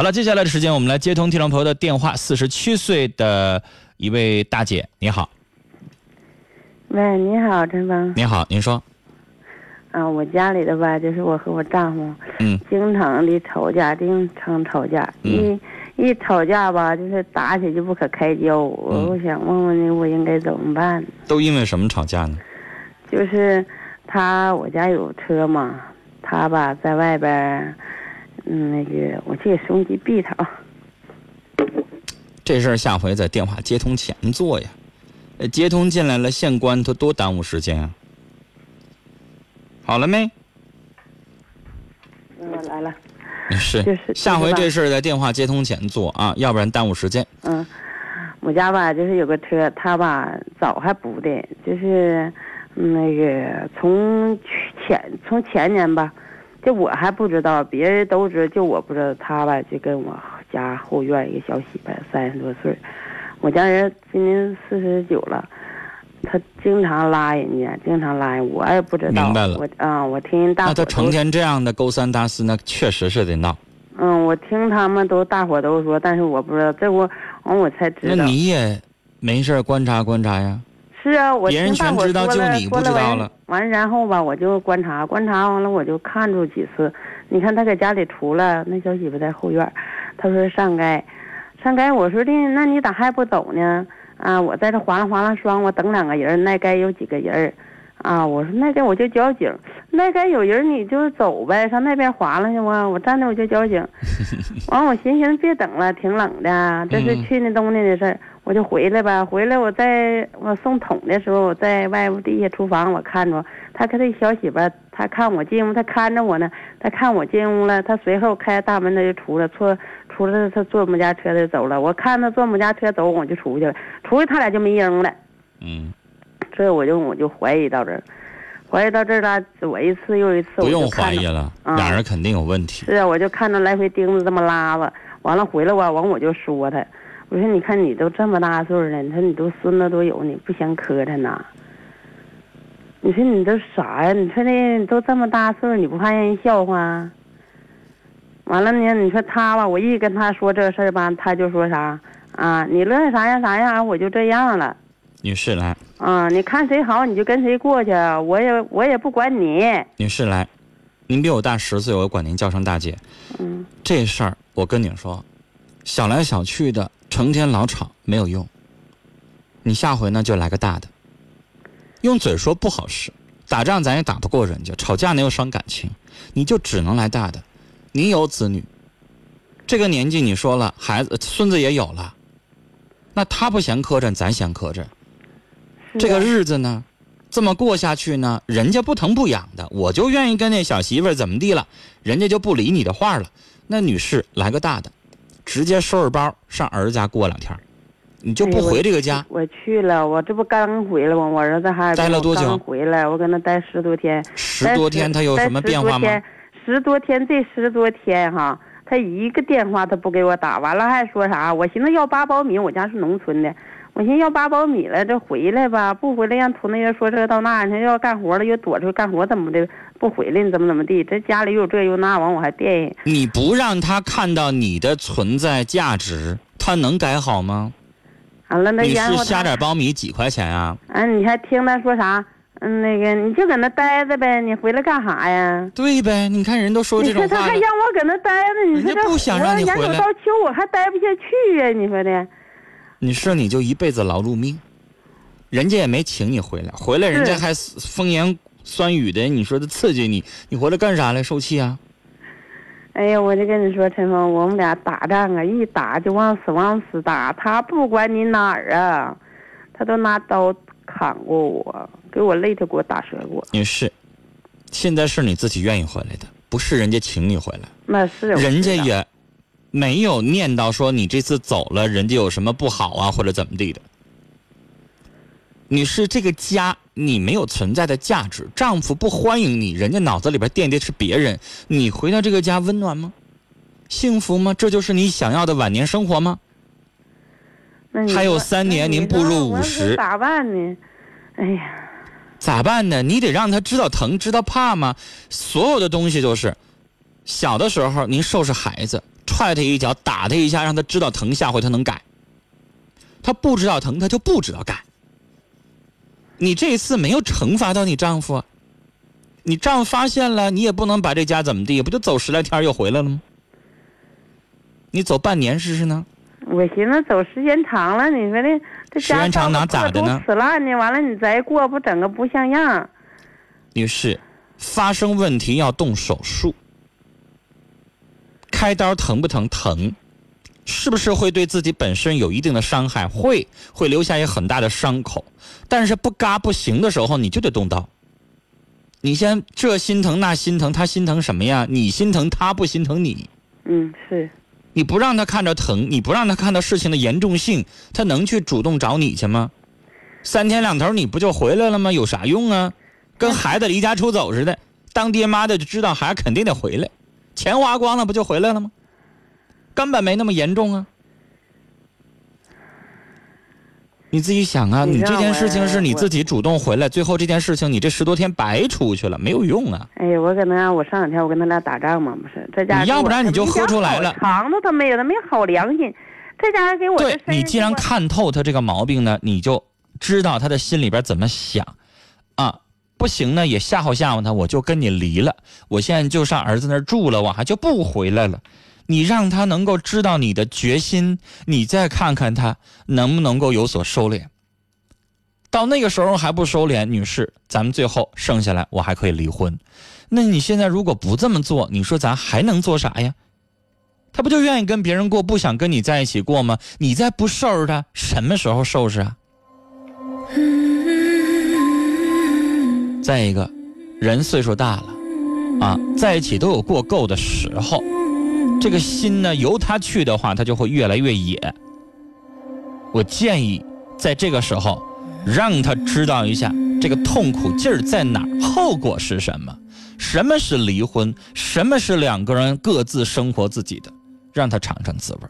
好了，接下来的时间我们来接通听众朋友的电话。四十七岁的一位大姐，你好。喂，你好，陈峰。你好，您说。啊，我家里的吧，就是我和我丈夫，嗯，经常的吵架，经常吵架，一一吵架吧，就是打起就不可开交。我我想问问你，我应该怎么办？都因为什么吵架呢？就是他，我家有车嘛，他吧在外边，嗯，那个我去给收音机闭他啊。这事儿下回在电话接通前做呀，接通进来了现关，他多耽误时间啊。好了没？嗯，来了。是，就是下回这事儿在电话接通前做啊，要不然耽误时间。嗯，我家吧就是有个车，他吧早还补的，就是那个从前从前年吧，就我还不知道，别人都知道，就我不知道。他吧就跟我家后院一个小媳妇，三十多岁，我家人今年四十九了。他经常拉人家，经常拉人，我也不知道。明白了。我啊，我听人大伙。那他成天这样的勾三搭四，那确实是得闹。嗯，我听他们都大伙都说，但是我不知道，这我完我才知道。那你也没事观察观察呀。是啊，我别人全知道，就你不知道了。完然后吧，我就观察观察完了，我就看住几次。你看他在家里出了，那小媳妇在后院，他说上街，上街。我说的，那你咋还不走呢？啊，我在这划拉划拉霜，我等两个人，那该有几个人啊，我说那该我就交警，那该有人你就走呗，上那边划拉去吗？我站那我就交警。完，我寻思别等了，挺冷的，这是去年冬天的事儿，我就回来吧。回来我在我送桶的时候，我在外屋地下厨房，我看着他跟他小媳妇，他看我进屋，他看着我呢，他看我进屋了，他随后开大门他就出来，出。出来，他坐我们家车就走了。我看他坐我们家车走，我就出去了。出去他俩就没影了。嗯，这我就我就怀疑到这儿，怀疑到这儿了。我一次又一次，不用怀疑了，俩人肯定有问题。是啊，我就看着来回钉子这么拉吧，完了回来吧，完我就说他，我说你看你都这么大岁数了，你说你都孙子都有，你不嫌磕碜呐？你说你都啥呀？你说那都这么大岁数，你不怕让人笑话？完了呢，你说他吧，我一跟他说这事儿吧，他就说啥啊？你乐意啥样啥样，我就这样了。女士来。啊，你看谁好你就跟谁过去，我也我也不管你。女士来，您比我大十岁，我管您叫声大姐。嗯。这事儿我跟你说，想来想去的，成天老吵没有用。你下回呢就来个大的。用嘴说不好使，打仗咱也打不过人家，吵架呢又伤感情，你就只能来大的。你有子女，这个年纪你说了，孩子孙子也有了，那他不嫌磕碜，咱嫌磕碜。这个日子呢，这么过下去呢，人家不疼不痒的，我就愿意跟那小媳妇怎么地了，人家就不理你的话了。那女士来个大的，直接收拾包上儿子家过两天，你就不回这个家。我去了，我这不刚回来吗？我儿子还待了多久？回来，我搁那待十多天。十多天他有什么变化吗？十多天，这十多天哈，他一个电话他不给我打，完了还说啥？我寻思要八苞米，我家是农村的，我寻思要八苞米了，这回来吧，不回来让土那人说这到那，他要干活了又躲出去干活，怎么的不回来？你怎么怎么地？这家里又有这又那，完我还惦记。你不让他看到你的存在价值，他能改好吗？完了，那你是下点苞米几块钱啊？嗯，你还听他说啥？嗯，那个你就搁那待着呗，你回来干啥呀？对呗，你看人都说这种话。你说他还让我搁那待着，你说这我眼瞅到秋我还待不下去呀？你说的。你说你就一辈子劳碌命，人家也没请你回来，回来人家还风言酸语的，你说的刺激你，你回来干啥来？受气啊？哎呀，我就跟你说，陈峰，我们俩打仗啊，一打就往死往死打，他不管你哪儿啊，他都拿刀砍过我。给我累的，给我打折过。也是，现在是你自己愿意回来的，不是人家请你回来。那是。人家也没有念叨说你这次走了，人家有什么不好啊，或者怎么地的。你是，这个家你没有存在的价值，丈夫不欢迎你，人家脑子里边惦的是别人。你回到这个家温暖吗？幸福吗？这就是你想要的晚年生活吗？还有三年，您步入五十。咋办呢？哎呀。咋办呢？你得让他知道疼，知道怕吗？所有的东西都是，小的时候您收拾孩子，踹他一脚，打他一下，让他知道疼，下回他能改。他不知道疼，他就不知道改。你这次没有惩罚到你丈夫，你丈夫发现了，你也不能把这家怎么地，不就走十来天又回来了吗？你走半年试试呢？我寻思走时间长了，你说这这时间长哪咋的呢？死烂呢，完了你再过不整个不像样。女士，发生问题要动手术，开刀疼不疼？疼，是不是会对自己本身有一定的伤害？会，会留下一个很大的伤口。但是不嘎不行的时候，你就得动刀。你先这心疼那心疼，他心疼什么呀？你心疼他不心疼你？嗯，是。你不让他看着疼，你不让他看到事情的严重性，他能去主动找你去吗？三天两头你不就回来了吗？有啥用啊？跟孩子离家出走似的，当爹妈的就知道孩子肯定得回来，钱花光了不就回来了吗？根本没那么严重啊！你自己想啊，你这件事情是你自己主动回来，最后这件事情你这十多天白出去了，没有用啊！哎呀，我可能我上两天我跟他俩打仗嘛，不是在家。你要不然你就喝出来了。肠子他没有，他没好良心，这家给我。对你既然看透他这个毛病呢，你就知道他的心里边怎么想，啊，不行呢也吓唬吓唬他，我就跟你离了，我现在就上儿子那儿住了，我还就不回来了。你让他能够知道你的决心，你再看看他能不能够有所收敛。到那个时候还不收敛，女士，咱们最后剩下来我还可以离婚。那你现在如果不这么做，你说咱还能做啥呀？他不就愿意跟别人过，不想跟你在一起过吗？你再不收拾他，什么时候收拾啊？再一个，人岁数大了，啊，在一起都有过够的时候。这个心呢，由他去的话，他就会越来越野。我建议在这个时候，让他知道一下这个痛苦劲儿在哪儿，后果是什么，什么是离婚，什么是两个人各自生活自己的，让他尝尝滋味。